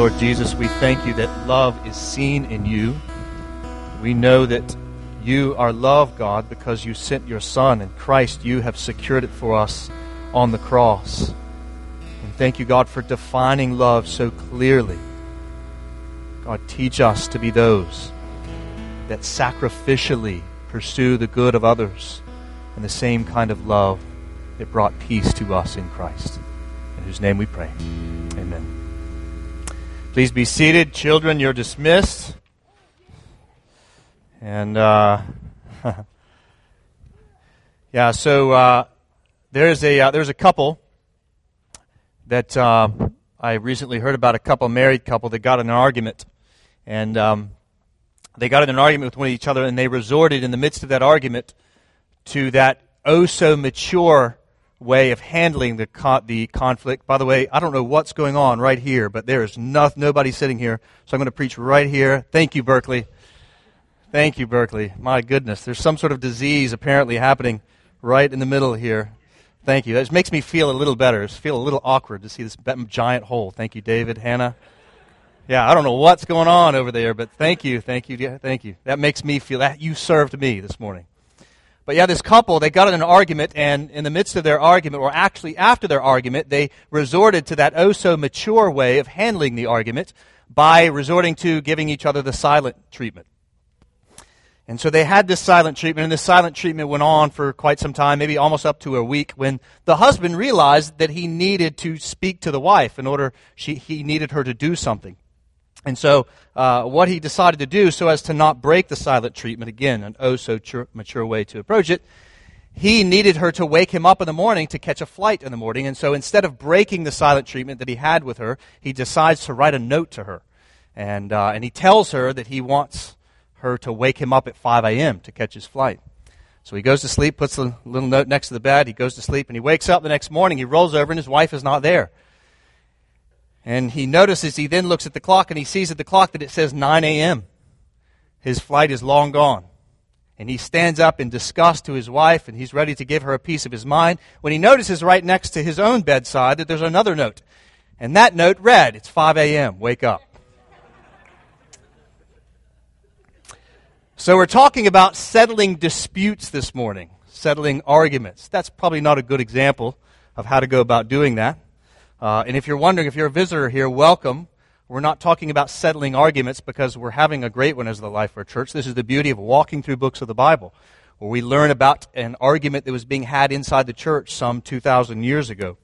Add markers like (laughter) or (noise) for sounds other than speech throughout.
Lord Jesus, we thank you that love is seen in you. We know that you are love, God, because you sent your Son, and Christ, you have secured it for us on the cross. And thank you, God, for defining love so clearly. God, teach us to be those that sacrificially pursue the good of others and the same kind of love that brought peace to us in Christ. In whose name we pray. Please be seated. Children, you're dismissed. And, uh, (laughs) yeah, so uh, there's, a, uh, there's a couple that uh, I recently heard about a couple, married couple, that got in an argument. And um, they got in an argument with one of each other, and they resorted in the midst of that argument to that oh so mature way of handling the, the conflict. By the way, I don't know what's going on right here, but there is no, nobody sitting here, so I'm going to preach right here. Thank you, Berkeley. Thank you, Berkeley. My goodness, there's some sort of disease apparently happening right in the middle here. Thank you. That makes me feel a little better. I feel a little awkward to see this giant hole. Thank you, David, Hannah. Yeah, I don't know what's going on over there, but thank you, thank you, thank you. That makes me feel that you served me this morning. But yeah, this couple, they got in an argument, and in the midst of their argument, or actually after their argument, they resorted to that oh so mature way of handling the argument by resorting to giving each other the silent treatment. And so they had this silent treatment, and this silent treatment went on for quite some time, maybe almost up to a week, when the husband realized that he needed to speak to the wife in order, she, he needed her to do something. And so, uh, what he decided to do, so as to not break the silent treatment, again, an oh so mature way to approach it, he needed her to wake him up in the morning to catch a flight in the morning. And so, instead of breaking the silent treatment that he had with her, he decides to write a note to her. And, uh, and he tells her that he wants her to wake him up at 5 a.m. to catch his flight. So he goes to sleep, puts a little note next to the bed, he goes to sleep, and he wakes up the next morning, he rolls over, and his wife is not there. And he notices, he then looks at the clock and he sees at the clock that it says 9 a.m. His flight is long gone. And he stands up in disgust to his wife and he's ready to give her a piece of his mind when he notices right next to his own bedside that there's another note. And that note read, It's 5 a.m., wake up. So we're talking about settling disputes this morning, settling arguments. That's probably not a good example of how to go about doing that. Uh, and if you're wondering, if you're a visitor here, welcome. We're not talking about settling arguments because we're having a great one as the life of our church. This is the beauty of walking through books of the Bible, where we learn about an argument that was being had inside the church some 2,000 years ago.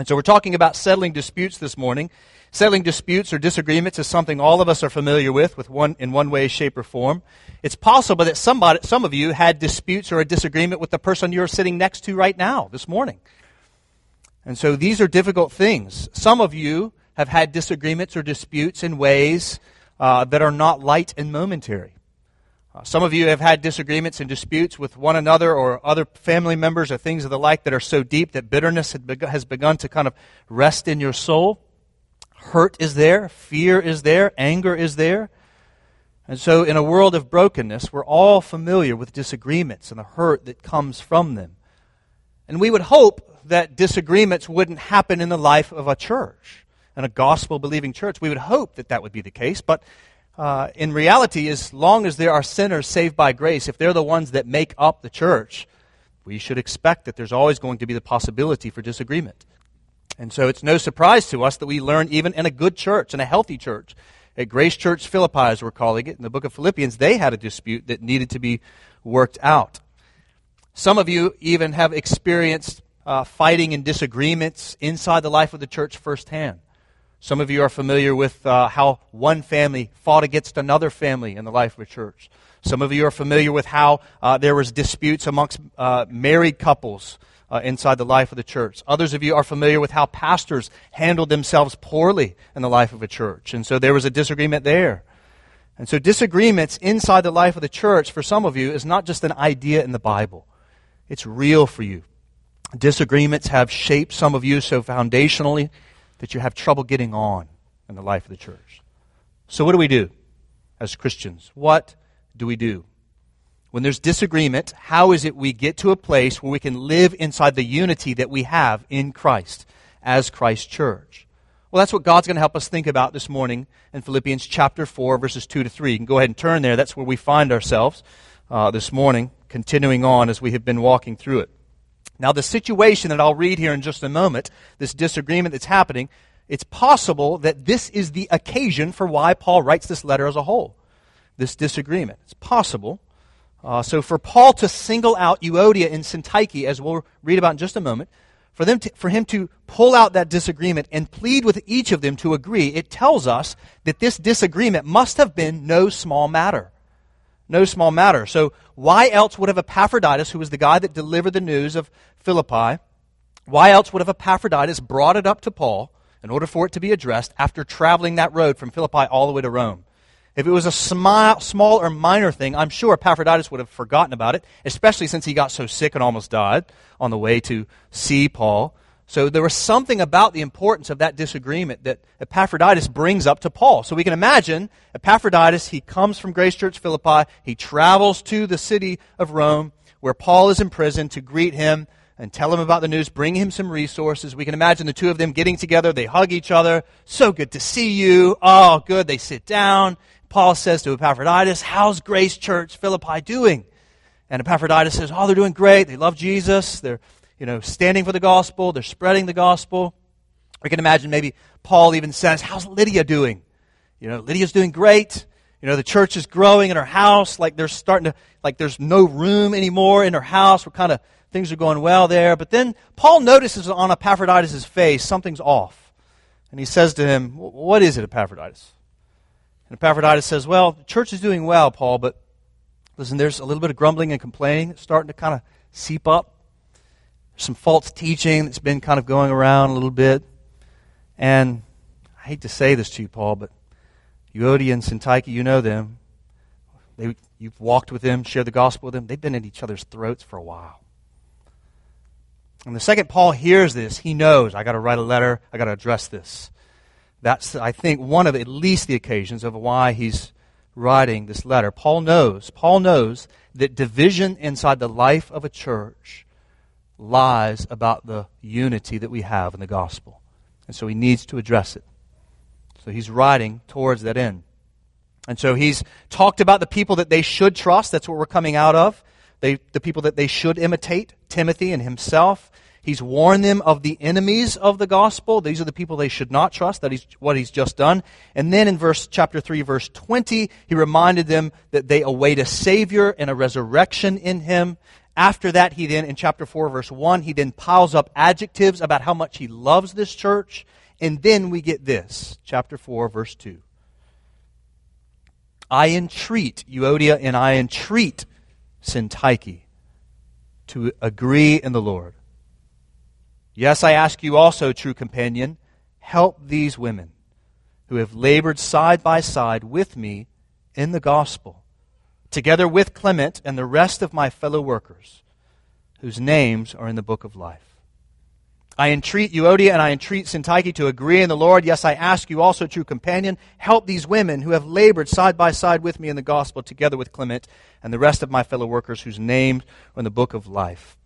And so we're talking about settling disputes this morning. Settling disputes or disagreements is something all of us are familiar with, with one, in one way, shape, or form. It's possible that somebody, some of you had disputes or a disagreement with the person you're sitting next to right now, this morning. And so these are difficult things. Some of you have had disagreements or disputes in ways uh, that are not light and momentary. Uh, some of you have had disagreements and disputes with one another or other family members or things of the like that are so deep that bitterness has begun to kind of rest in your soul. Hurt is there, fear is there, anger is there. And so, in a world of brokenness, we're all familiar with disagreements and the hurt that comes from them. And we would hope that disagreements wouldn't happen in the life of a church, and a gospel believing church. We would hope that that would be the case, but uh, in reality, as long as there are sinners saved by grace, if they're the ones that make up the church, we should expect that there's always going to be the possibility for disagreement. And so it's no surprise to us that we learn even in a good church, in a healthy church, at Grace Church Philippi, as we're calling it, in the book of Philippians, they had a dispute that needed to be worked out. Some of you even have experienced uh, fighting and disagreements inside the life of the church firsthand. Some of you are familiar with uh, how one family fought against another family in the life of a church. Some of you are familiar with how uh, there was disputes amongst uh, married couples uh, inside the life of the church. Others of you are familiar with how pastors handled themselves poorly in the life of a church. And so there was a disagreement there. And so disagreements inside the life of the church for some of you is not just an idea in the Bible. It's real for you. Disagreements have shaped some of you so foundationally that you have trouble getting on in the life of the church. So, what do we do as Christians? What do we do? When there's disagreement, how is it we get to a place where we can live inside the unity that we have in Christ as Christ's church? Well, that's what God's going to help us think about this morning in Philippians chapter 4, verses 2 to 3. You can go ahead and turn there. That's where we find ourselves uh, this morning, continuing on as we have been walking through it. Now, the situation that I'll read here in just a moment, this disagreement that's happening, it's possible that this is the occasion for why Paul writes this letter as a whole. This disagreement. It's possible. Uh, so, for Paul to single out Euodia and Syntyche, as we'll read about in just a moment, for, them to, for him to pull out that disagreement and plead with each of them to agree, it tells us that this disagreement must have been no small matter. No small matter. So, why else would have Epaphroditus, who was the guy that delivered the news of Philippi, why else would have Epaphroditus brought it up to Paul in order for it to be addressed after traveling that road from Philippi all the way to Rome? If it was a small, small or minor thing, I'm sure Epaphroditus would have forgotten about it, especially since he got so sick and almost died on the way to see Paul. So there was something about the importance of that disagreement that Epaphroditus brings up to Paul. So we can imagine Epaphroditus, he comes from Grace Church Philippi, he travels to the city of Rome where Paul is in prison to greet him and tell him about the news, bring him some resources. We can imagine the two of them getting together, they hug each other. So good to see you. Oh, good. They sit down. Paul says to Epaphroditus, How's Grace Church Philippi doing? And Epaphroditus says, Oh, they're doing great. They love Jesus. They're, you know, standing for the gospel. They're spreading the gospel. We can imagine maybe Paul even says, How's Lydia doing? You know, Lydia's doing great. You know, the church is growing in her house. Like they're starting to, like there's no room anymore in her house. We're kind of, things are going well there. But then Paul notices on Epaphroditus' face something's off. And he says to him, What is it, Epaphroditus? And Epaphroditus says, Well, the church is doing well, Paul, but listen, there's a little bit of grumbling and complaining starting to kind of seep up. Some false teaching that's been kind of going around a little bit. And I hate to say this to you, Paul, but Euodia and Syntyche, you know them. They, you've walked with them, shared the gospel with them. They've been at each other's throats for a while. And the second Paul hears this, he knows, I got to write a letter, I got to address this. That's, I think, one of at least the occasions of why he's writing this letter. Paul knows, Paul knows that division inside the life of a church lies about the unity that we have in the gospel. And so he needs to address it. So he's writing towards that end. And so he's talked about the people that they should trust. That's what we're coming out of. They, the people that they should imitate, Timothy and himself. He's warned them of the enemies of the gospel. These are the people they should not trust. That is what he's just done. And then in verse chapter 3 verse 20, he reminded them that they await a savior and a resurrection in him. After that, he then in chapter 4 verse 1, he then piles up adjectives about how much he loves this church. And then we get this, chapter 4 verse 2. I entreat Euodia and I entreat Syntyche to agree in the Lord. Yes, I ask you also, true companion, help these women who have labored side by side with me in the gospel, together with Clement and the rest of my fellow workers, whose names are in the book of life. I entreat Euodia and I entreat Syntyche to agree in the Lord. Yes, I ask you also, true companion, help these women who have labored side by side with me in the gospel, together with Clement and the rest of my fellow workers, whose names are in the book of life.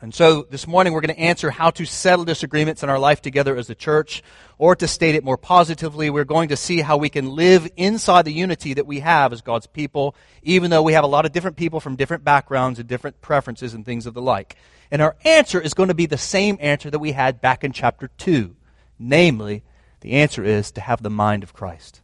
And so this morning we're going to answer how to settle disagreements in our life together as a church, or to state it more positively, we're going to see how we can live inside the unity that we have as God's people, even though we have a lot of different people from different backgrounds and different preferences and things of the like. And our answer is going to be the same answer that we had back in chapter 2. Namely, the answer is to have the mind of Christ.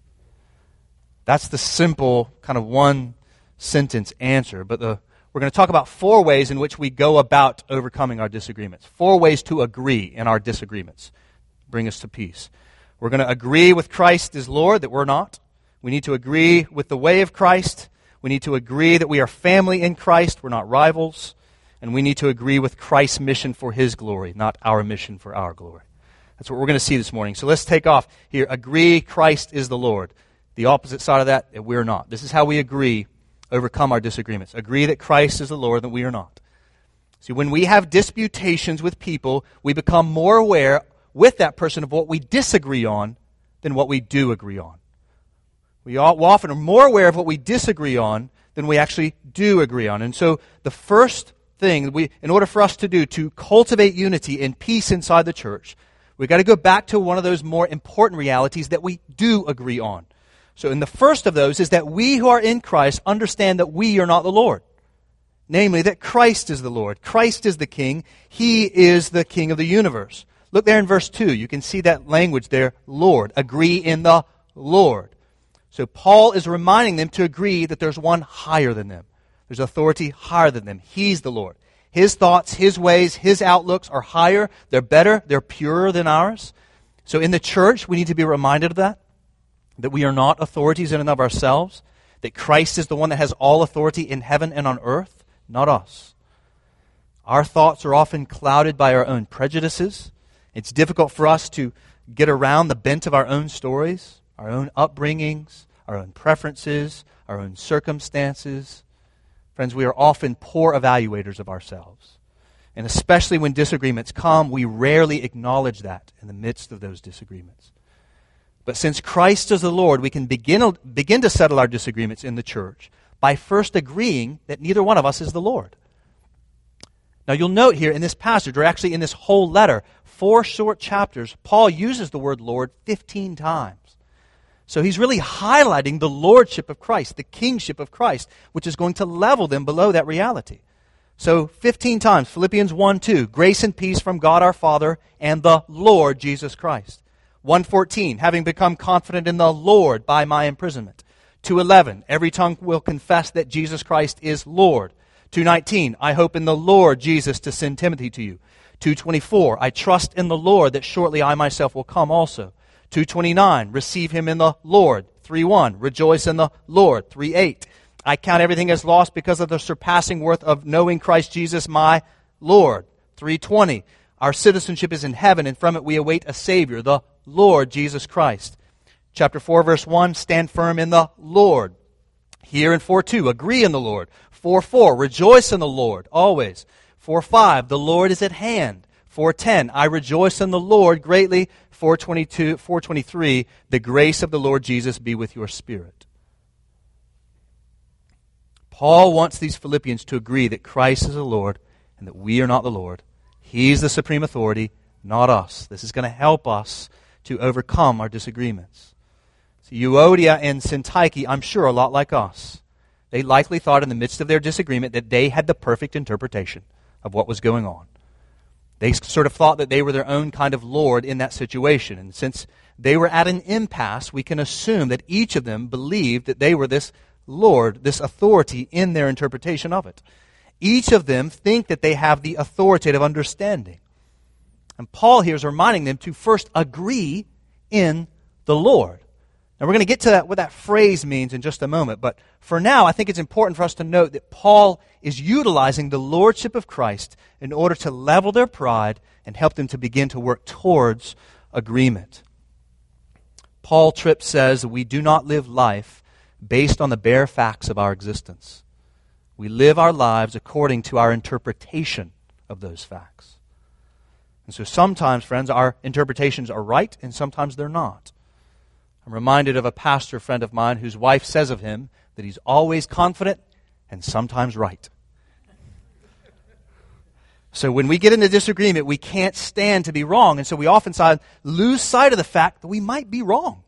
That's the simple, kind of one sentence answer. But the we're going to talk about four ways in which we go about overcoming our disagreements. Four ways to agree in our disagreements. Bring us to peace. We're going to agree with Christ as Lord, that we're not. We need to agree with the way of Christ. We need to agree that we are family in Christ, we're not rivals. And we need to agree with Christ's mission for his glory, not our mission for our glory. That's what we're going to see this morning. So let's take off here. Agree Christ is the Lord. The opposite side of that, we're not. This is how we agree overcome our disagreements. Agree that Christ is the Lord, that we are not. See, when we have disputations with people, we become more aware with that person of what we disagree on than what we do agree on. We often are more aware of what we disagree on than we actually do agree on. And so the first thing we, in order for us to do to cultivate unity and peace inside the church, We've got to go back to one of those more important realities that we do agree on. So, in the first of those is that we who are in Christ understand that we are not the Lord. Namely, that Christ is the Lord. Christ is the King. He is the King of the universe. Look there in verse 2. You can see that language there, Lord. Agree in the Lord. So Paul is reminding them to agree that there's one higher than them. There's authority higher than them. He's the Lord. His thoughts, his ways, his outlooks are higher. They're better. They're purer than ours. So in the church, we need to be reminded of that. That we are not authorities in and of ourselves. That Christ is the one that has all authority in heaven and on earth, not us. Our thoughts are often clouded by our own prejudices. It's difficult for us to get around the bent of our own stories, our own upbringings, our own preferences, our own circumstances. Friends, we are often poor evaluators of ourselves. And especially when disagreements come, we rarely acknowledge that in the midst of those disagreements. But since Christ is the Lord, we can begin, begin to settle our disagreements in the church by first agreeing that neither one of us is the Lord. Now, you'll note here in this passage, or actually in this whole letter, four short chapters, Paul uses the word Lord 15 times. So he's really highlighting the lordship of Christ, the kingship of Christ, which is going to level them below that reality. So 15 times, Philippians 1 2, grace and peace from God our Father and the Lord Jesus Christ. 114, having become confident in the Lord by my imprisonment. 211, every tongue will confess that Jesus Christ is Lord. 219, I hope in the Lord Jesus to send Timothy to you. 224, I trust in the Lord that shortly I myself will come also. 229, receive him in the Lord. 3.1, rejoice in the Lord. 3.8, I count everything as lost because of the surpassing worth of knowing Christ Jesus my Lord. 3.20, our citizenship is in heaven, and from it we await a Savior, the Lord Jesus Christ. Chapter 4, verse 1 stand firm in the Lord. Here in 4 2, agree in the Lord. 4 4, rejoice in the Lord always. 4 5, the Lord is at hand. 410, I rejoice in the Lord greatly. 422, 423, the grace of the Lord Jesus be with your spirit. Paul wants these Philippians to agree that Christ is the Lord and that we are not the Lord. He's the supreme authority, not us. This is going to help us to overcome our disagreements. So Euodia and Syntyche, I'm sure, a lot like us. They likely thought in the midst of their disagreement that they had the perfect interpretation of what was going on. They sort of thought that they were their own kind of Lord in that situation. And since they were at an impasse, we can assume that each of them believed that they were this Lord, this authority in their interpretation of it. Each of them think that they have the authoritative understanding. And Paul here is reminding them to first agree in the Lord. Now, we're going to get to that, what that phrase means in just a moment, but for now, I think it's important for us to note that Paul is utilizing the lordship of Christ in order to level their pride and help them to begin to work towards agreement. Paul Tripp says we do not live life based on the bare facts of our existence. We live our lives according to our interpretation of those facts. And so sometimes, friends, our interpretations are right and sometimes they're not. I'm reminded of a pastor friend of mine whose wife says of him that he's always confident and sometimes right. So when we get into disagreement, we can't stand to be wrong, and so we often lose sight of the fact that we might be wrong.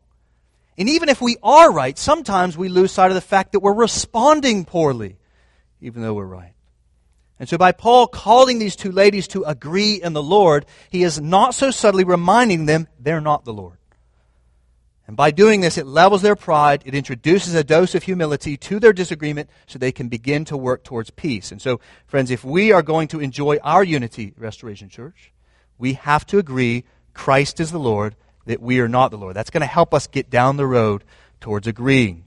And even if we are right, sometimes we lose sight of the fact that we're responding poorly, even though we're right. And so by Paul calling these two ladies to agree in the Lord, he is not so subtly reminding them they're not the Lord. And by doing this, it levels their pride. It introduces a dose of humility to their disagreement so they can begin to work towards peace. And so, friends, if we are going to enjoy our unity, Restoration Church, we have to agree Christ is the Lord, that we are not the Lord. That's going to help us get down the road towards agreeing.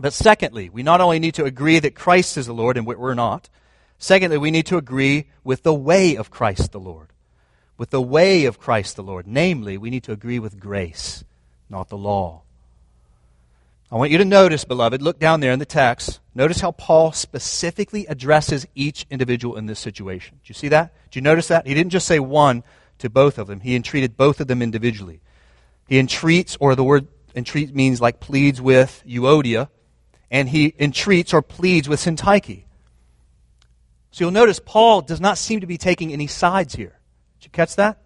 But secondly, we not only need to agree that Christ is the Lord and we're not, secondly, we need to agree with the way of Christ the Lord. With the way of Christ the Lord. Namely, we need to agree with grace not the law. I want you to notice, beloved, look down there in the text. Notice how Paul specifically addresses each individual in this situation. Do you see that? Do you notice that? He didn't just say one to both of them, he entreated both of them individually. He entreats, or the word entreat means like pleads with Euodia, and he entreats or pleads with Syntyche. So you'll notice Paul does not seem to be taking any sides here. Did you catch that?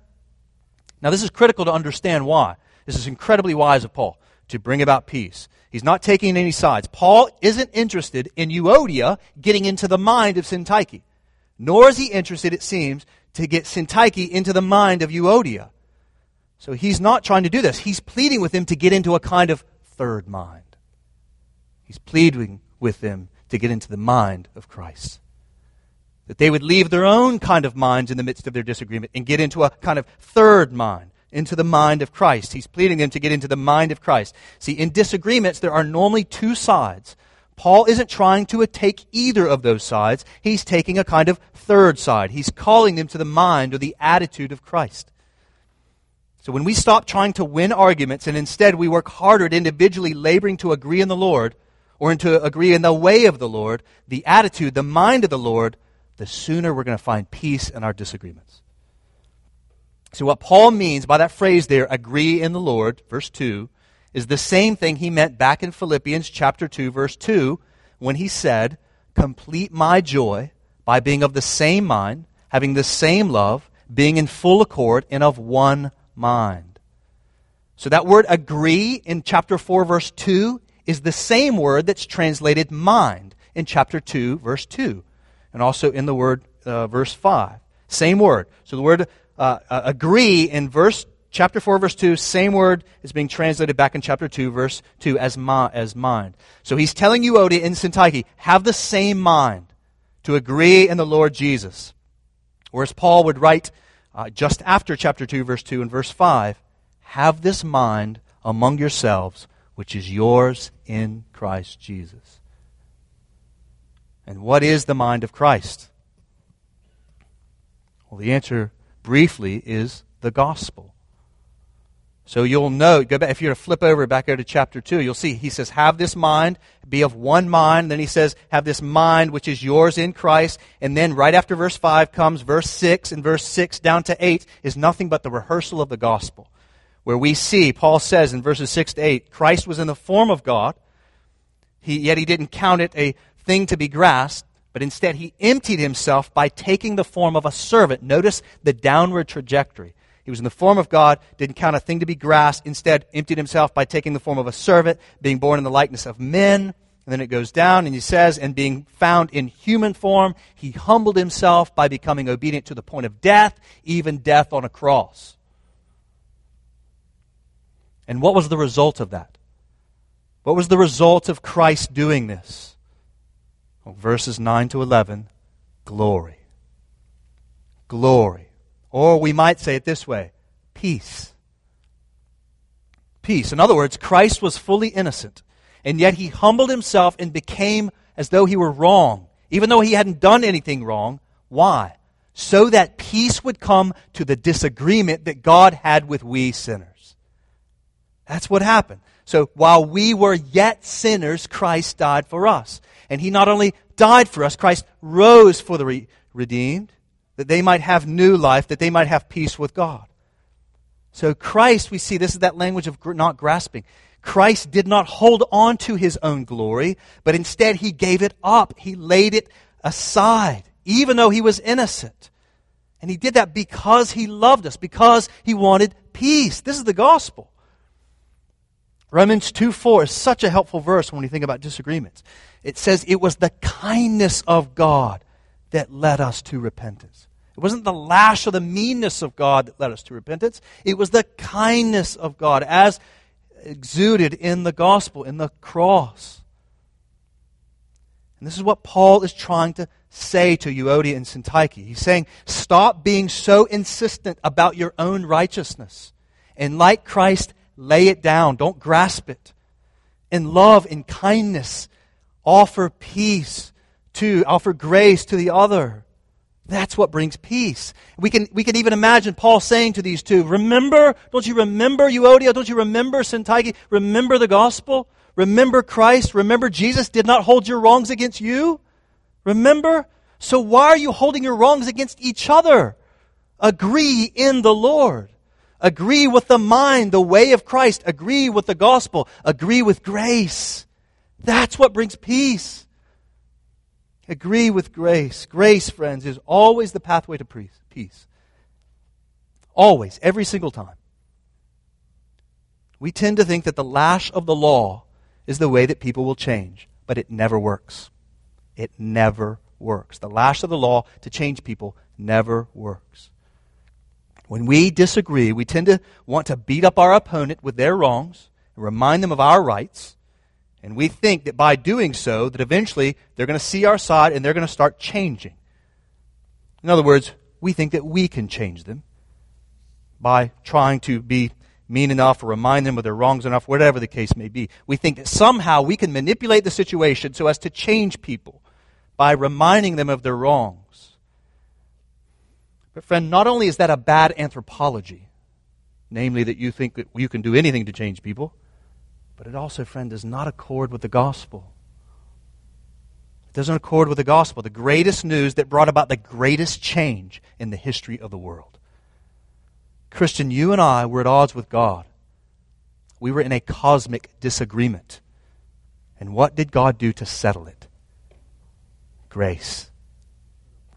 Now, this is critical to understand why. This is incredibly wise of Paul to bring about peace. He's not taking any sides. Paul isn't interested in Euodia getting into the mind of Syntyche, nor is he interested, it seems, to get Syntyche into the mind of Euodia. So he's not trying to do this. He's pleading with them to get into a kind of third mind. He's pleading with them to get into the mind of Christ. That they would leave their own kind of minds in the midst of their disagreement and get into a kind of third mind, into the mind of Christ. He's pleading them to get into the mind of Christ. See, in disagreements, there are normally two sides. Paul isn't trying to take either of those sides. He's taking a kind of third side. He's calling them to the mind or the attitude of Christ. So when we stop trying to win arguments and instead we work harder at individually laboring to agree in the Lord or to agree in the way of the Lord, the attitude, the mind of the Lord, the sooner we're going to find peace in our disagreements. So what Paul means by that phrase there, agree in the Lord, verse 2, is the same thing he meant back in Philippians chapter 2 verse 2 when he said, "Complete my joy by being of the same mind, having the same love, being in full accord and of one mind." So that word agree in chapter 4 verse 2 is the same word that's translated mind in chapter 2 verse 2 and also in the word uh, verse 5. Same word. So the word uh, uh, agree in verse chapter 4, verse 2, same word is being translated back in chapter 2, verse 2, as, ma, as mind. So he's telling Euodia in Syntyche, have the same mind to agree in the Lord Jesus. Whereas Paul would write uh, just after chapter 2, verse 2 and verse 5, have this mind among yourselves, which is yours in Christ Jesus. And what is the mind of Christ? Well, the answer briefly is the gospel. So you'll note, go back, if you're to flip over back over to chapter 2, you'll see he says, Have this mind, be of one mind. Then he says, Have this mind which is yours in Christ. And then right after verse 5 comes verse 6, and verse 6 down to 8 is nothing but the rehearsal of the gospel. Where we see, Paul says in verses 6 to 8, Christ was in the form of God, he, yet he didn't count it a thing to be grasped, but instead he emptied himself by taking the form of a servant. Notice the downward trajectory. He was in the form of God, didn't count a thing to be grasped, instead emptied himself by taking the form of a servant, being born in the likeness of men. And then it goes down and he says, and being found in human form, he humbled himself by becoming obedient to the point of death, even death on a cross. And what was the result of that? What was the result of Christ doing this? Verses 9 to 11 glory. Glory. Or we might say it this way peace. Peace. In other words, Christ was fully innocent, and yet he humbled himself and became as though he were wrong, even though he hadn't done anything wrong. Why? So that peace would come to the disagreement that God had with we sinners. That's what happened. So while we were yet sinners, Christ died for us. And he not only died for us, Christ rose for the re- redeemed that they might have new life, that they might have peace with God. So Christ, we see, this is that language of not grasping. Christ did not hold on to his own glory, but instead he gave it up. He laid it aside, even though he was innocent. And he did that because he loved us, because he wanted peace. This is the gospel. Romans 2 4 is such a helpful verse when you think about disagreements. It says it was the kindness of God that led us to repentance. It wasn't the lash or the meanness of God that led us to repentance. It was the kindness of God as exuded in the gospel, in the cross. And this is what Paul is trying to say to Euodia and Syntyche. He's saying, stop being so insistent about your own righteousness. And like Christ, lay it down. Don't grasp it. In love, in kindness, offer peace to, offer grace to the other. That's what brings peace. We can, we can even imagine Paul saying to these two, Remember, don't you remember Euodia? Don't you remember Syntyche? Remember the gospel? Remember Christ? Remember Jesus did not hold your wrongs against you? Remember? So why are you holding your wrongs against each other? Agree in the Lord. Agree with the mind, the way of Christ. Agree with the gospel. Agree with grace. That's what brings peace. Agree with grace. Grace, friends, is always the pathway to peace. Always, every single time. We tend to think that the lash of the law is the way that people will change, but it never works. It never works. The lash of the law to change people never works. When we disagree, we tend to want to beat up our opponent with their wrongs and remind them of our rights. And we think that by doing so, that eventually they're going to see our side and they're going to start changing. In other words, we think that we can change them by trying to be mean enough or remind them of their wrongs enough, whatever the case may be. We think that somehow we can manipulate the situation so as to change people by reminding them of their wrongs. But, friend, not only is that a bad anthropology, namely that you think that you can do anything to change people, but it also, friend, does not accord with the gospel. It doesn't accord with the gospel, the greatest news that brought about the greatest change in the history of the world. Christian, you and I were at odds with God. We were in a cosmic disagreement. And what did God do to settle it? Grace.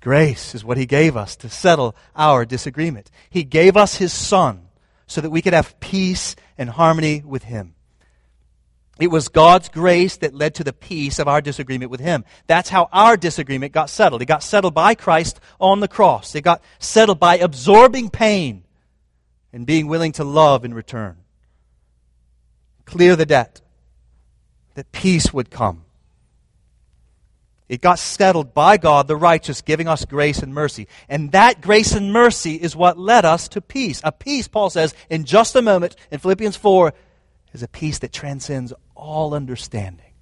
Grace is what He gave us to settle our disagreement. He gave us His Son so that we could have peace and harmony with Him. It was God's grace that led to the peace of our disagreement with Him. That's how our disagreement got settled. It got settled by Christ on the cross. It got settled by absorbing pain and being willing to love in return. Clear the debt, that peace would come. It got settled by God, the righteous, giving us grace and mercy. And that grace and mercy is what led us to peace. A peace, Paul says in just a moment in Philippians 4, is a peace that transcends all understanding.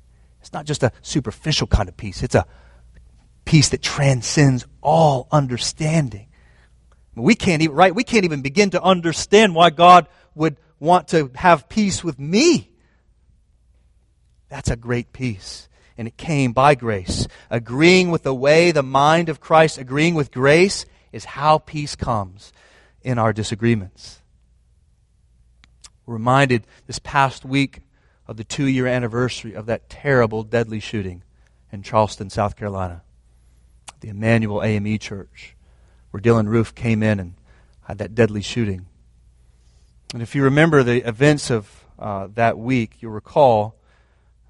It's not just a superficial kind of peace, it's a peace that transcends all understanding. We can't even, right? We can't even begin to understand why God would want to have peace with me. That's a great peace. And it came by grace. Agreeing with the way, the mind of Christ, agreeing with grace is how peace comes in our disagreements. Reminded this past week of the two year anniversary of that terrible, deadly shooting in Charleston, South Carolina, the Emanuel AME Church where Dylann Roof came in and had that deadly shooting. And if you remember the events of uh, that week, you'll recall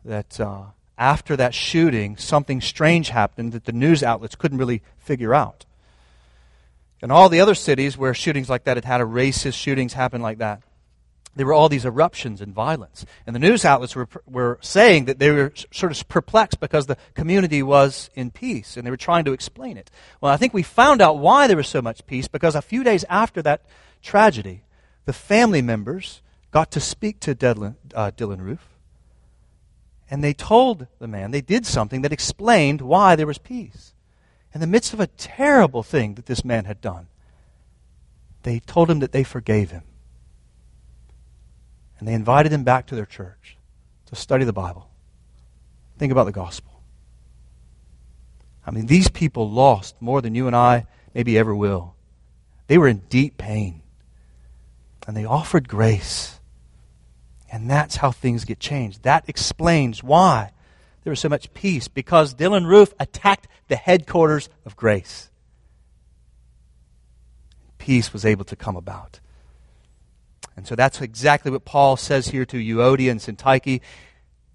that uh, after that shooting, something strange happened that the news outlets couldn't really figure out. In all the other cities where shootings like that had had, a racist shootings happen like that, there were all these eruptions and violence. And the news outlets were, were saying that they were sort of perplexed because the community was in peace and they were trying to explain it. Well, I think we found out why there was so much peace because a few days after that tragedy, the family members got to speak to Dylann, uh, Dylann Roof. And they told the man, they did something that explained why there was peace. In the midst of a terrible thing that this man had done, they told him that they forgave him and they invited him back to their church to study the Bible. Think about the gospel. I mean, these people lost more than you and I maybe ever will. They were in deep pain. And they offered grace. And that's how things get changed. That explains why there was so much peace, because Dylann Roof attacked the headquarters of grace. Peace was able to come about. And so that's exactly what Paul says here to Euodia and Syntyche.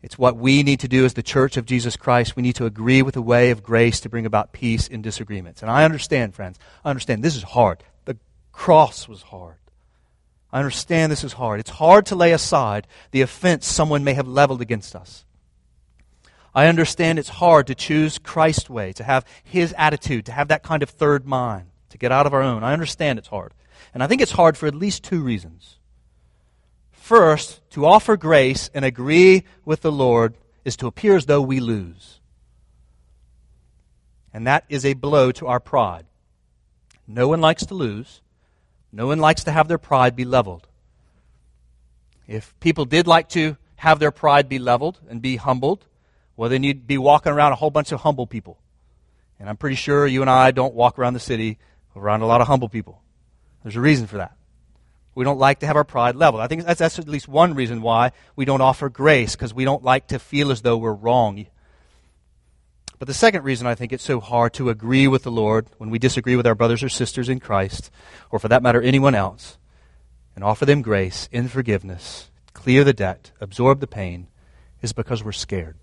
It's what we need to do as the church of Jesus Christ. We need to agree with the way of grace to bring about peace in disagreements. And I understand, friends. I understand this is hard. The cross was hard. I understand this is hard. It's hard to lay aside the offense someone may have leveled against us. I understand it's hard to choose Christ's way, to have his attitude, to have that kind of third mind, to get out of our own. I understand it's hard. And I think it's hard for at least two reasons. First, to offer grace and agree with the Lord is to appear as though we lose. And that is a blow to our pride. No one likes to lose. No one likes to have their pride be leveled. If people did like to have their pride be leveled and be humbled, well, then you'd be walking around a whole bunch of humble people. And I'm pretty sure you and I don't walk around the city around a lot of humble people. There's a reason for that. We don't like to have our pride leveled. I think that's, that's at least one reason why we don't offer grace, because we don't like to feel as though we're wrong. But the second reason I think it's so hard to agree with the Lord when we disagree with our brothers or sisters in Christ, or for that matter, anyone else, and offer them grace in forgiveness, clear the debt, absorb the pain, is because we're scared.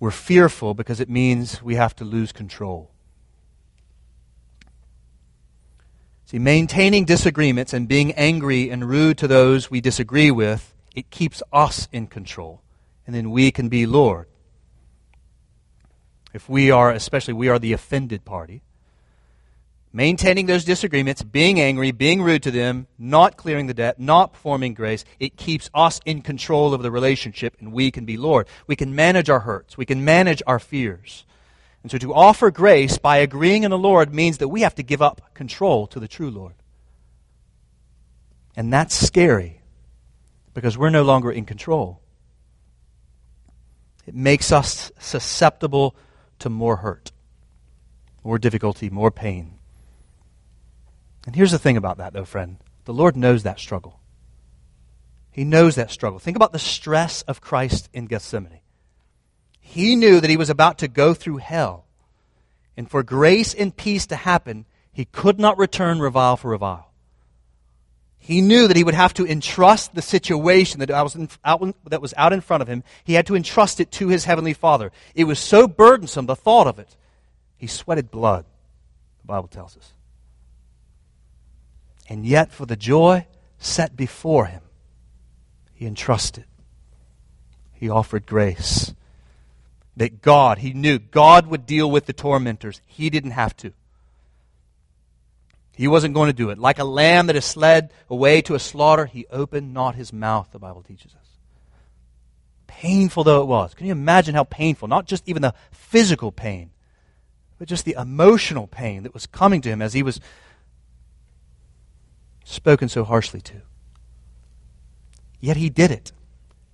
We're fearful because it means we have to lose control. See, maintaining disagreements and being angry and rude to those we disagree with, it keeps us in control. And then we can be Lord. If we are, especially we are the offended party, maintaining those disagreements, being angry, being rude to them, not clearing the debt, not performing grace, it keeps us in control of the relationship and we can be Lord. We can manage our hurts. We can manage our fears. And so to offer grace by agreeing in the Lord means that we have to give up control to the true Lord. And that's scary because we're no longer in control. It makes us susceptible to more hurt, more difficulty, more pain. And here's the thing about that, though, friend. The Lord knows that struggle. He knows that struggle. Think about the stress of Christ in Gethsemane. He knew that he was about to go through hell. And for grace and peace to happen, he could not return revile for revile. He knew that he would have to entrust the situation that was, out, that was out in front of him. He had to entrust it to his heavenly Father. It was so burdensome, the thought of it. He sweated blood, the Bible tells us. And yet, for the joy set before him, he entrusted. He offered grace. That God, he knew God would deal with the tormentors. He didn't have to. He wasn't going to do it. Like a lamb that is led away to a slaughter, he opened not his mouth, the Bible teaches us. Painful though it was. Can you imagine how painful? Not just even the physical pain, but just the emotional pain that was coming to him as he was spoken so harshly to. Yet he did it.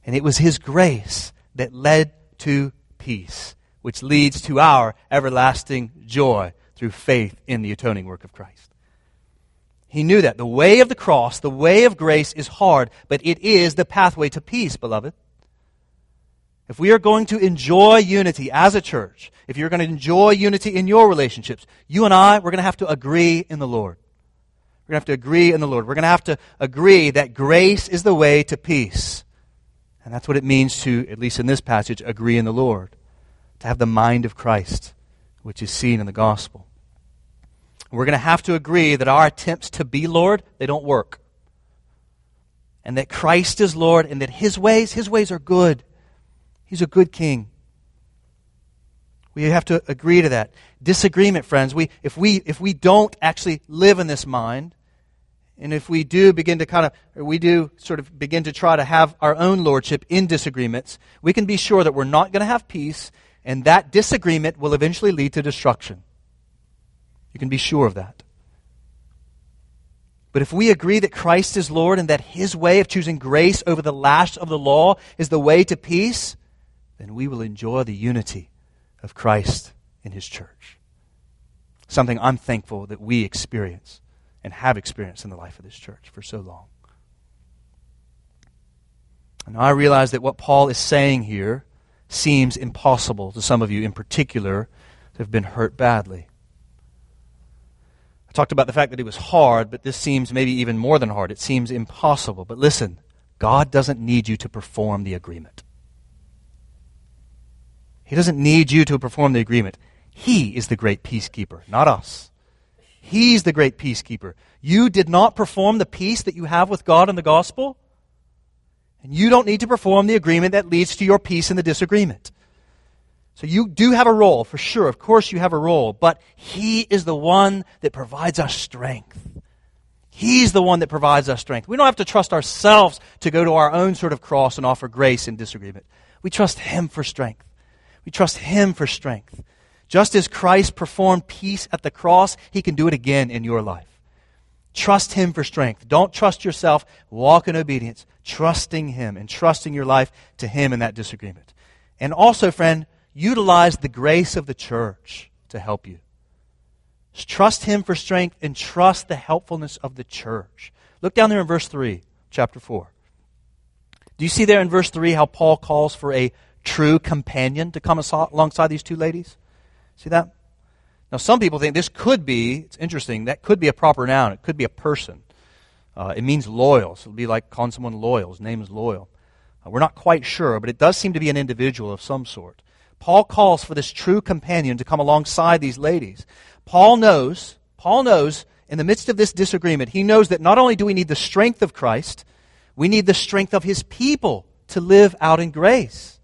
And it was his grace that led to peace, which leads to our everlasting joy through faith in the atoning work of Christ. He knew that. The way of the cross, the way of grace is hard, but it is the pathway to peace, beloved. If we are going to enjoy unity as a church, if you're going to enjoy unity in your relationships, you and I, we're going to have to agree in the Lord. We're going to have to agree in the Lord. We're going to have to agree that grace is the way to peace. And that's what it means to, at least in this passage, agree in the Lord. To have the mind of Christ, which is seen in the gospel. We're going to have to agree that our attempts to be Lord, they don't work. And that Christ is Lord and that his ways, his ways are good. He's a good king. We have to agree to that. Disagreement, friends. We, if, we, if we don't actually live in this mind, and if we do begin to kind of, we do sort of begin to try to have our own lordship in disagreements, we can be sure that we're not going to have peace, and that disagreement will eventually lead to destruction. You can be sure of that. But if we agree that Christ is Lord and that his way of choosing grace over the lash of the law is the way to peace, then we will enjoy the unity of Christ in his church. Something I'm thankful that we experience and have experienced in the life of this church for so long. And I realize that what Paul is saying here seems impossible to some of you in particular that have been hurt badly. I talked about the fact that it was hard, but this seems maybe even more than hard. It seems impossible. But listen, God doesn't need you to perform the agreement. He doesn't need you to perform the agreement. He is the great peacekeeper, not us. He's the great peacekeeper. You did not perform the peace that you have with God in the gospel, and you don't need to perform the agreement that leads to your peace in the disagreement. So you do have a role, for sure. Of course, you have a role, but He is the one that provides us strength. He's the one that provides us strength. We don't have to trust ourselves to go to our own sort of cross and offer grace in disagreement. We trust Him for strength. We trust Him for strength. Just as Christ performed peace at the cross, he can do it again in your life. Trust him for strength. Don't trust yourself. Walk in obedience, trusting him and trusting your life to him in that disagreement. And also, friend, utilize the grace of the church to help you. Trust him for strength and trust the helpfulness of the church. Look down there in verse 3, chapter 4. Do you see there in verse 3 how Paul calls for a true companion to come alongside these two ladies? See that? Now, some people think this could be, it's interesting, that could be a proper noun. It could be a person. Uh, it means loyal. So it would be like calling someone loyal. His name is loyal. Uh, we're not quite sure, but it does seem to be an individual of some sort. Paul calls for this true companion to come alongside these ladies. Paul knows, Paul knows, in the midst of this disagreement, he knows that not only do we need the strength of Christ, we need the strength of his people to live out in grace.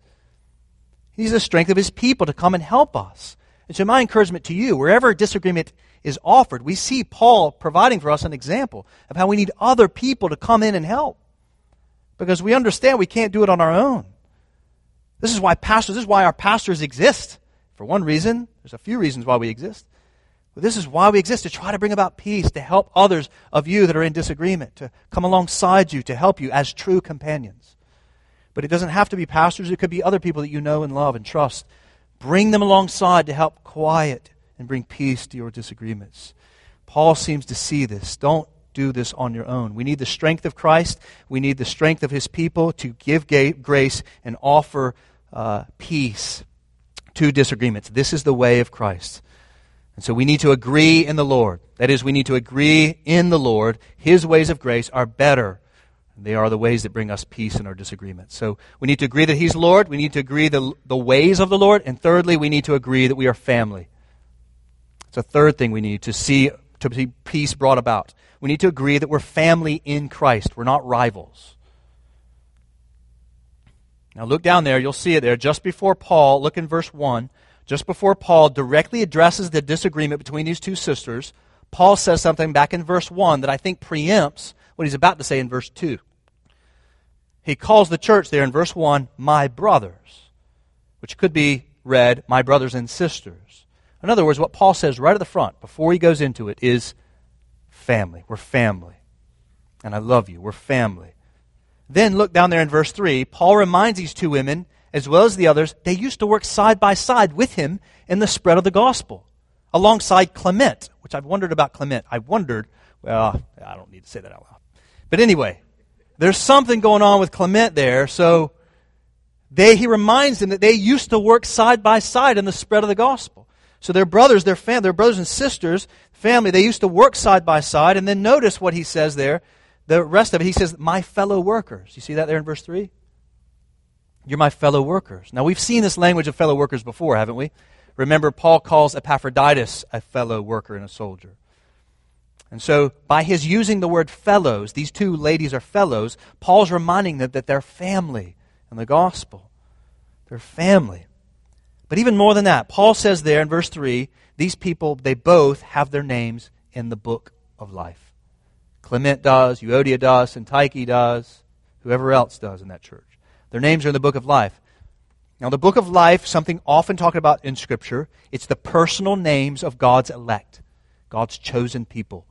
He needs the strength of his people to come and help us. And so, my encouragement to you, wherever disagreement is offered, we see Paul providing for us an example of how we need other people to come in and help. Because we understand we can't do it on our own. This is why pastors, this is why our pastors exist. For one reason, there's a few reasons why we exist. But this is why we exist to try to bring about peace, to help others of you that are in disagreement, to come alongside you, to help you as true companions. But it doesn't have to be pastors, it could be other people that you know and love and trust. Bring them alongside to help quiet and bring peace to your disagreements. Paul seems to see this. Don't do this on your own. We need the strength of Christ. We need the strength of his people to give grace and offer uh, peace to disagreements. This is the way of Christ. And so we need to agree in the Lord. That is, we need to agree in the Lord. His ways of grace are better. They are the ways that bring us peace in our disagreements. So we need to agree that He's Lord. We need to agree the, the ways of the Lord. And thirdly, we need to agree that we are family. It's a third thing we need to see to see peace brought about. We need to agree that we're family in Christ. We're not rivals. Now look down there, you'll see it there. Just before Paul, look in verse 1, just before Paul directly addresses the disagreement between these two sisters, Paul says something back in verse 1 that I think preempts what he's about to say in verse 2. He calls the church there in verse 1, my brothers, which could be read, my brothers and sisters. In other words, what Paul says right at the front, before he goes into it, is family. We're family. And I love you. We're family. Then look down there in verse 3. Paul reminds these two women, as well as the others, they used to work side by side with him in the spread of the gospel, alongside Clement, which I've wondered about Clement. I wondered, well, I don't need to say that out loud. But anyway, there's something going on with Clement there, so they, he reminds them that they used to work side by side in the spread of the gospel. So their brothers, their fam- their brothers and sisters, family, they used to work side by side. And then notice what he says there. The rest of it, he says, my fellow workers. You see that there in verse 3? You're my fellow workers. Now, we've seen this language of fellow workers before, haven't we? Remember, Paul calls Epaphroditus a fellow worker and a soldier. And so, by his using the word fellows, these two ladies are fellows, Paul's reminding them that they're family in the gospel. They're family. But even more than that, Paul says there in verse 3 these people, they both have their names in the book of life. Clement does, Euodia does, and Tyche does, whoever else does in that church. Their names are in the book of life. Now, the book of life, something often talked about in Scripture, it's the personal names of God's elect, God's chosen people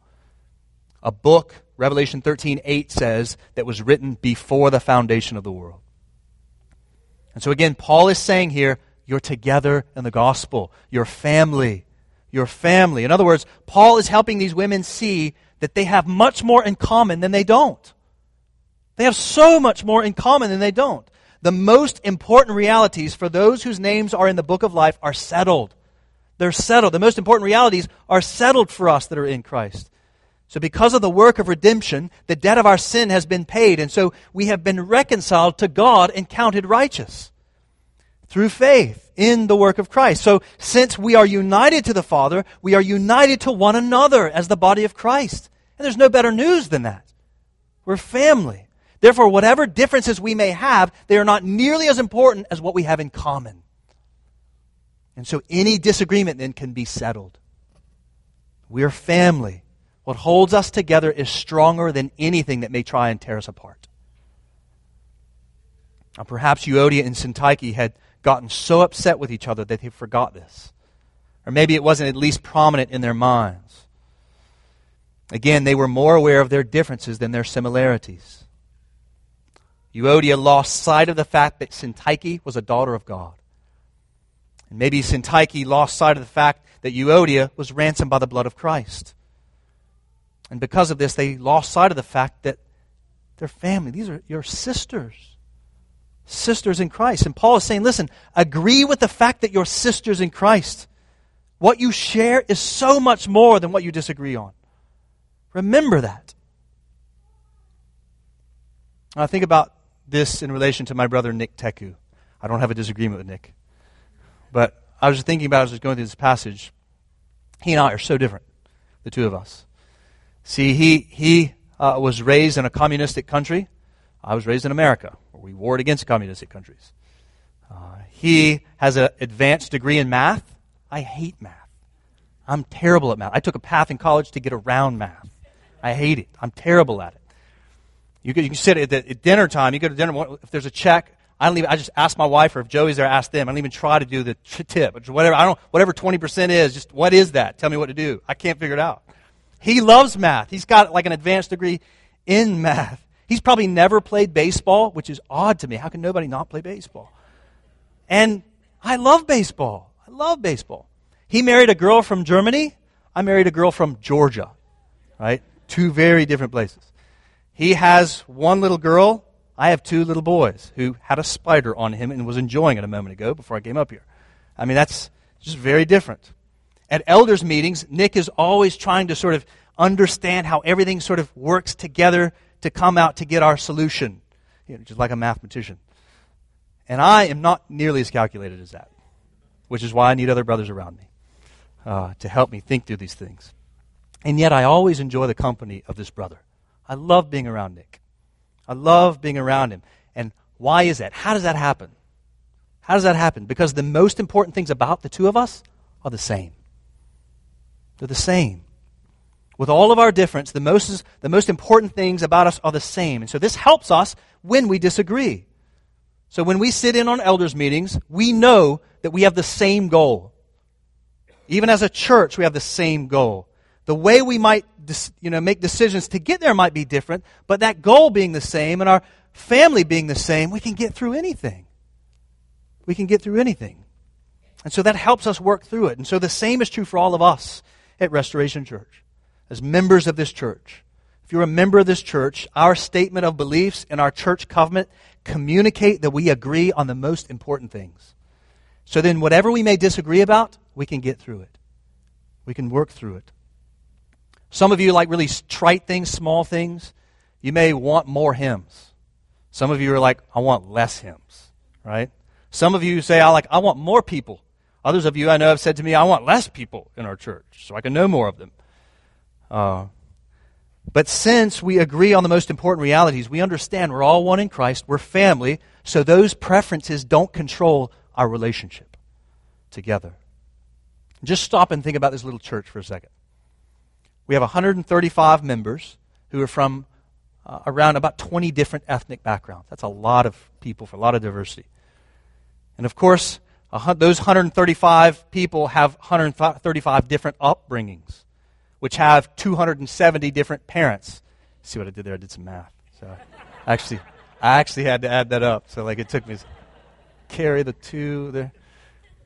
a book, Revelation 13 8 says, that was written before the foundation of the world. And so again, Paul is saying here, you're together in the gospel. Your family. Your family. In other words, Paul is helping these women see that they have much more in common than they don't. They have so much more in common than they don't. The most important realities for those whose names are in the book of life are settled. They're settled. The most important realities are settled for us that are in Christ. So, because of the work of redemption, the debt of our sin has been paid, and so we have been reconciled to God and counted righteous through faith in the work of Christ. So, since we are united to the Father, we are united to one another as the body of Christ. And there's no better news than that. We're family. Therefore, whatever differences we may have, they are not nearly as important as what we have in common. And so, any disagreement then can be settled. We are family. What holds us together is stronger than anything that may try and tear us apart. Now, perhaps Euodia and Syntyche had gotten so upset with each other that they forgot this. Or maybe it wasn't at least prominent in their minds. Again, they were more aware of their differences than their similarities. Euodia lost sight of the fact that Syntyche was a daughter of God. And maybe Syntyche lost sight of the fact that Euodia was ransomed by the blood of Christ. And because of this, they lost sight of the fact that they're family. These are your sisters. sisters in Christ. And Paul is saying, listen, agree with the fact that you're sisters in Christ. What you share is so much more than what you disagree on. Remember that. I think about this in relation to my brother Nick Teku. I don't have a disagreement with Nick. But I was just thinking about as I was going through this passage. He and I are so different, the two of us. See, he, he uh, was raised in a communistic country. I was raised in America, where we warred against communistic countries. Uh, he has an advanced degree in math. I hate math. I'm terrible at math. I took a path in college to get around math. I hate it. I'm terrible at it. You can, you can sit at, the, at dinner time. You go to dinner. If there's a check, I don't even. I just ask my wife, or if Joey's there, ask them. I don't even try to do the tip, whatever. I don't. Whatever twenty percent is, just what is that? Tell me what to do. I can't figure it out. He loves math. He's got like an advanced degree in math. He's probably never played baseball, which is odd to me. How can nobody not play baseball? And I love baseball. I love baseball. He married a girl from Germany. I married a girl from Georgia. Right? Two very different places. He has one little girl. I have two little boys who had a spider on him and was enjoying it a moment ago before I came up here. I mean, that's just very different. At elders' meetings, Nick is always trying to sort of understand how everything sort of works together to come out to get our solution, you know, just like a mathematician. And I am not nearly as calculated as that, which is why I need other brothers around me uh, to help me think through these things. And yet, I always enjoy the company of this brother. I love being around Nick. I love being around him. And why is that? How does that happen? How does that happen? Because the most important things about the two of us are the same. They're the same. With all of our difference, the most, the most important things about us are the same. And so this helps us when we disagree. So when we sit in on elders' meetings, we know that we have the same goal. Even as a church, we have the same goal. The way we might you know, make decisions to get there might be different, but that goal being the same and our family being the same, we can get through anything. We can get through anything. And so that helps us work through it. And so the same is true for all of us at Restoration Church, as members of this church. If you're a member of this church, our statement of beliefs and our church covenant communicate that we agree on the most important things. So then, whatever we may disagree about, we can get through it. We can work through it. Some of you like really trite things, small things. You may want more hymns. Some of you are like, I want less hymns, right? Some of you say, I like, I want more people. Others of you I know have said to me, I want less people in our church so I can know more of them. Uh, but since we agree on the most important realities, we understand we're all one in Christ, we're family, so those preferences don't control our relationship together. Just stop and think about this little church for a second. We have 135 members who are from uh, around about 20 different ethnic backgrounds. That's a lot of people for a lot of diversity. And of course, those 135 people have 135 different upbringings, which have 270 different parents. See what I did there? I did some math. So actually, I actually had to add that up. So like it took me carry the two there.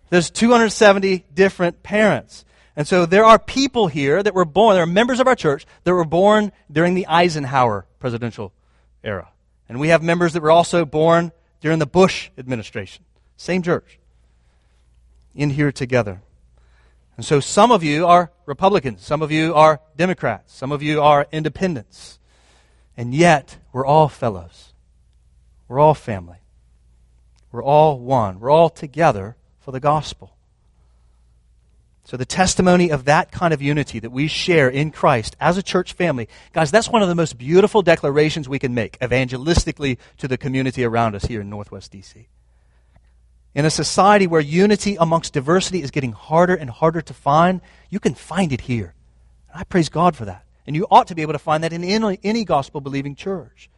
There's 270 different parents. And so there are people here that were born, there are members of our church that were born during the Eisenhower presidential era. And we have members that were also born during the Bush administration. Same church. In here together. And so some of you are Republicans, some of you are Democrats, some of you are independents. And yet, we're all fellows. We're all family. We're all one. We're all together for the gospel. So, the testimony of that kind of unity that we share in Christ as a church family, guys, that's one of the most beautiful declarations we can make evangelistically to the community around us here in Northwest DC. In a society where unity amongst diversity is getting harder and harder to find, you can find it here. I praise God for that. And you ought to be able to find that in any, any gospel believing church.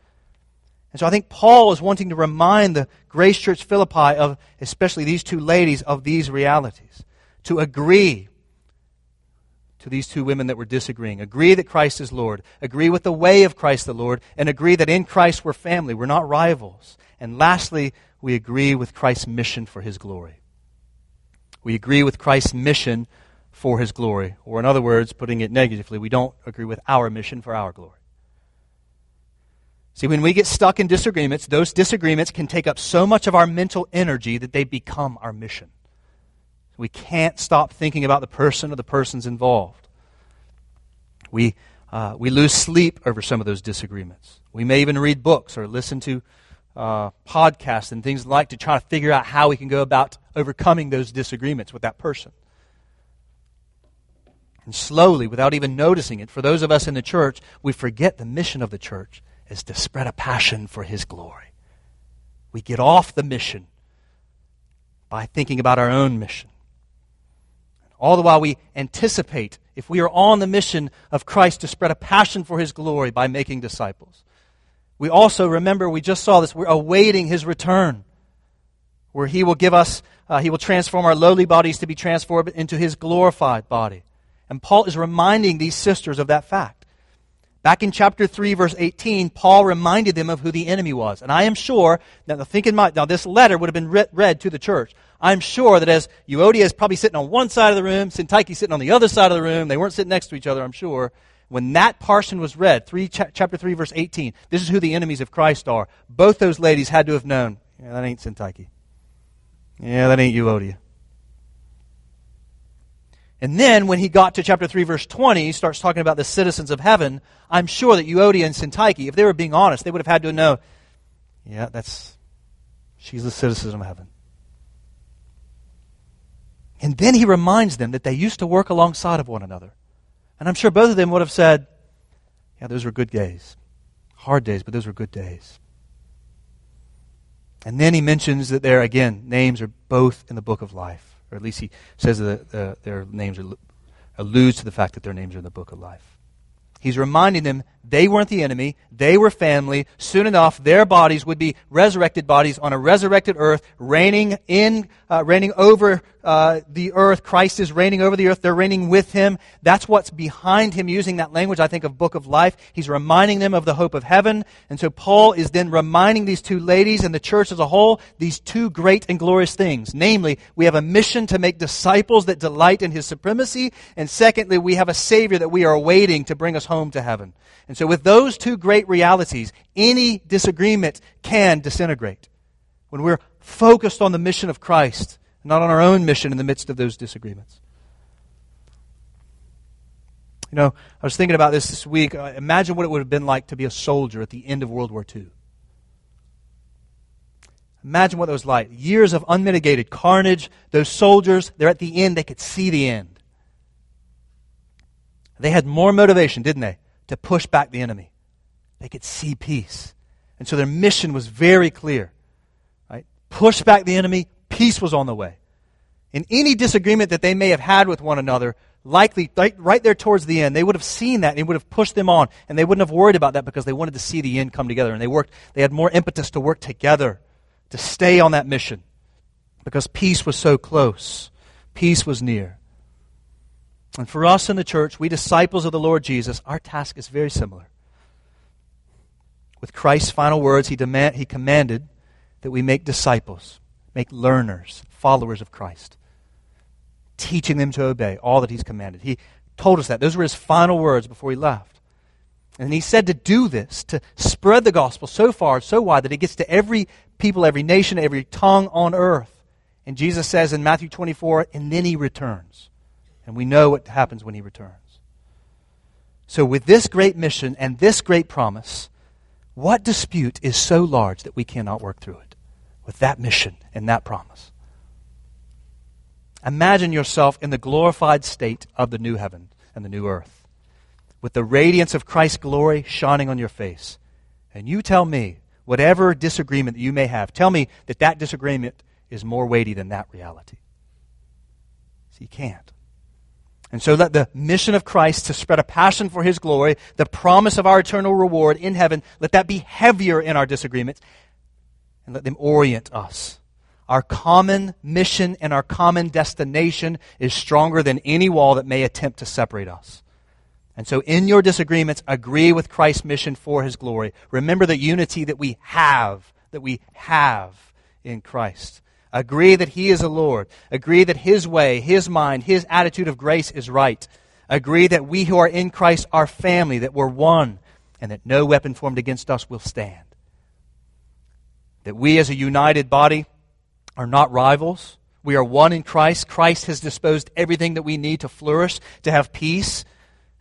And so I think Paul is wanting to remind the Grace Church Philippi of, especially these two ladies, of these realities to agree to these two women that were disagreeing. Agree that Christ is Lord. Agree with the way of Christ the Lord. And agree that in Christ we're family. We're not rivals. And lastly, we agree with Christ's mission for his glory. We agree with Christ's mission for his glory. Or, in other words, putting it negatively, we don't agree with our mission for our glory. See, when we get stuck in disagreements, those disagreements can take up so much of our mental energy that they become our mission. We can't stop thinking about the person or the persons involved. We, uh, we lose sleep over some of those disagreements. We may even read books or listen to uh, podcasts and things like to try to figure out how we can go about overcoming those disagreements with that person. And slowly, without even noticing it, for those of us in the church, we forget the mission of the church is to spread a passion for His glory. We get off the mission by thinking about our own mission. All the while, we anticipate if we are on the mission of Christ to spread a passion for His glory by making disciples. We also, remember, we just saw this, we're awaiting His return, where He will give us, uh, He will transform our lowly bodies to be transformed into His glorified body. And Paul is reminding these sisters of that fact. Back in chapter 3, verse 18, Paul reminded them of who the enemy was. And I am sure, now think in mind, now this letter would have been read, read to the church. I'm sure that as Euodia is probably sitting on one side of the room, Syntyche sitting on the other side of the room, they weren't sitting next to each other, I'm sure. When that portion was read, 3, chapter 3, verse 18, this is who the enemies of Christ are. Both those ladies had to have known, yeah, that ain't Syntyche. Yeah, that ain't Euodia. And then when he got to chapter 3, verse 20, he starts talking about the citizens of heaven. I'm sure that Euodia and Syntyche, if they were being honest, they would have had to know, yeah, that's, she's a citizen of heaven. And then he reminds them that they used to work alongside of one another. And I'm sure both of them would have said, yeah, those were good days. Hard days, but those were good days. And then he mentions that their, again, names are both in the book of life or at least he says that uh, their names are, alludes to the fact that their names are in the book of life. He's reminding them they weren't the enemy. They were family. Soon enough, their bodies would be resurrected bodies on a resurrected earth, reigning in, uh, reigning over uh, the earth. Christ is reigning over the earth. They're reigning with him. That's what's behind him using that language, I think, of book of life. He's reminding them of the hope of heaven. And so Paul is then reminding these two ladies and the church as a whole these two great and glorious things. Namely, we have a mission to make disciples that delight in his supremacy. And secondly, we have a Savior that we are awaiting to bring us home to heaven. And so, with those two great realities, any disagreement can disintegrate. When we're focused on the mission of Christ, not on our own mission in the midst of those disagreements. You know, I was thinking about this this week. Uh, imagine what it would have been like to be a soldier at the end of World War II. Imagine what it was like. Years of unmitigated carnage. Those soldiers, they're at the end, they could see the end. They had more motivation, didn't they? to push back the enemy. They could see peace. And so their mission was very clear. Right? Push back the enemy, peace was on the way. In any disagreement that they may have had with one another, likely right, right there towards the end, they would have seen that and it would have pushed them on. And they wouldn't have worried about that because they wanted to see the end come together. And they worked, they had more impetus to work together, to stay on that mission. Because peace was so close. Peace was near. And for us in the church, we disciples of the Lord Jesus, our task is very similar. With Christ's final words, he, demand, he commanded that we make disciples, make learners, followers of Christ, teaching them to obey all that he's commanded. He told us that. Those were his final words before he left. And he said to do this, to spread the gospel so far, so wide, that it gets to every people, every nation, every tongue on earth. And Jesus says in Matthew 24, and then he returns. And we know what happens when he returns. So, with this great mission and this great promise, what dispute is so large that we cannot work through it with that mission and that promise? Imagine yourself in the glorified state of the new heaven and the new earth, with the radiance of Christ's glory shining on your face. And you tell me, whatever disagreement that you may have, tell me that that disagreement is more weighty than that reality. See, you can't. And so let the mission of Christ to spread a passion for his glory, the promise of our eternal reward in heaven, let that be heavier in our disagreements and let them orient us. Our common mission and our common destination is stronger than any wall that may attempt to separate us. And so, in your disagreements, agree with Christ's mission for his glory. Remember the unity that we have, that we have in Christ. Agree that He is a Lord. Agree that His way, His mind, His attitude of grace is right. Agree that we who are in Christ are family, that we're one. and that no weapon formed against us will stand. That we as a united body are not rivals. We are one in Christ. Christ has disposed everything that we need to flourish, to have peace,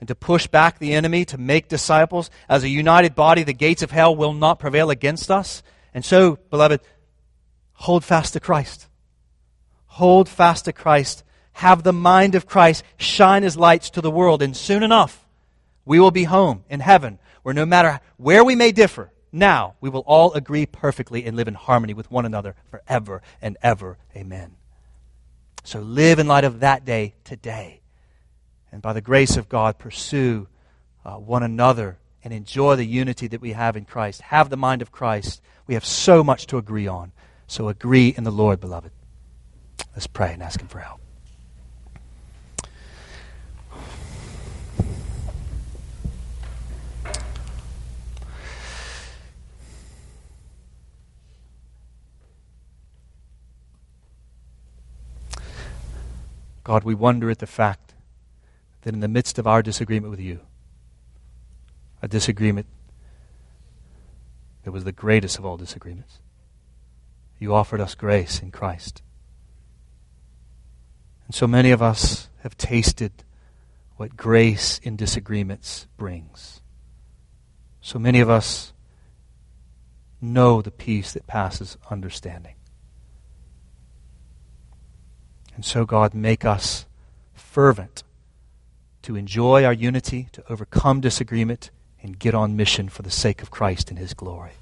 and to push back the enemy, to make disciples. As a united body, the gates of hell will not prevail against us. And so, beloved, hold fast to Christ. Hold fast to Christ. Have the mind of Christ. Shine as lights to the world. And soon enough, we will be home in heaven, where no matter where we may differ, now we will all agree perfectly and live in harmony with one another forever and ever. Amen. So live in light of that day today. And by the grace of God, pursue uh, one another and enjoy the unity that we have in Christ. Have the mind of Christ. We have so much to agree on. So agree in the Lord, beloved. Let's pray and ask Him for help. God, we wonder at the fact that in the midst of our disagreement with you, a disagreement that was the greatest of all disagreements, you offered us grace in Christ. And so many of us have tasted what grace in disagreements brings. So many of us know the peace that passes understanding. And so, God, make us fervent to enjoy our unity, to overcome disagreement, and get on mission for the sake of Christ and His glory.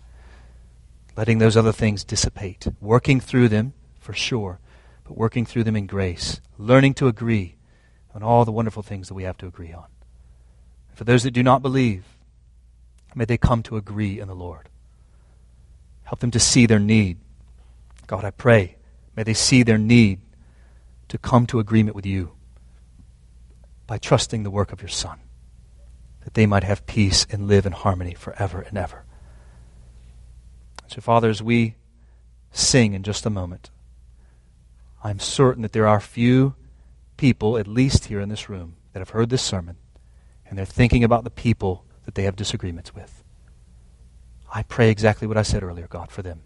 Letting those other things dissipate, working through them for sure, but working through them in grace, learning to agree on all the wonderful things that we have to agree on. For those that do not believe, may they come to agree in the Lord. Help them to see their need. God, I pray, may they see their need to come to agreement with you by trusting the work of your Son, that they might have peace and live in harmony forever and ever. So, Father, as we sing in just a moment, I'm certain that there are few people, at least here in this room, that have heard this sermon and they're thinking about the people that they have disagreements with. I pray exactly what I said earlier, God, for them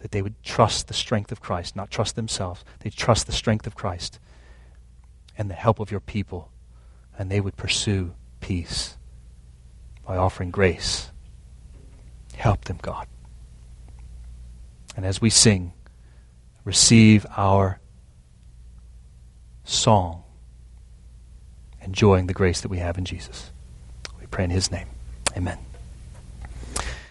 that they would trust the strength of Christ, not trust themselves. They trust the strength of Christ and the help of your people, and they would pursue peace by offering grace. Help them, God. And as we sing, receive our song, enjoying the grace that we have in Jesus. We pray in His name. Amen.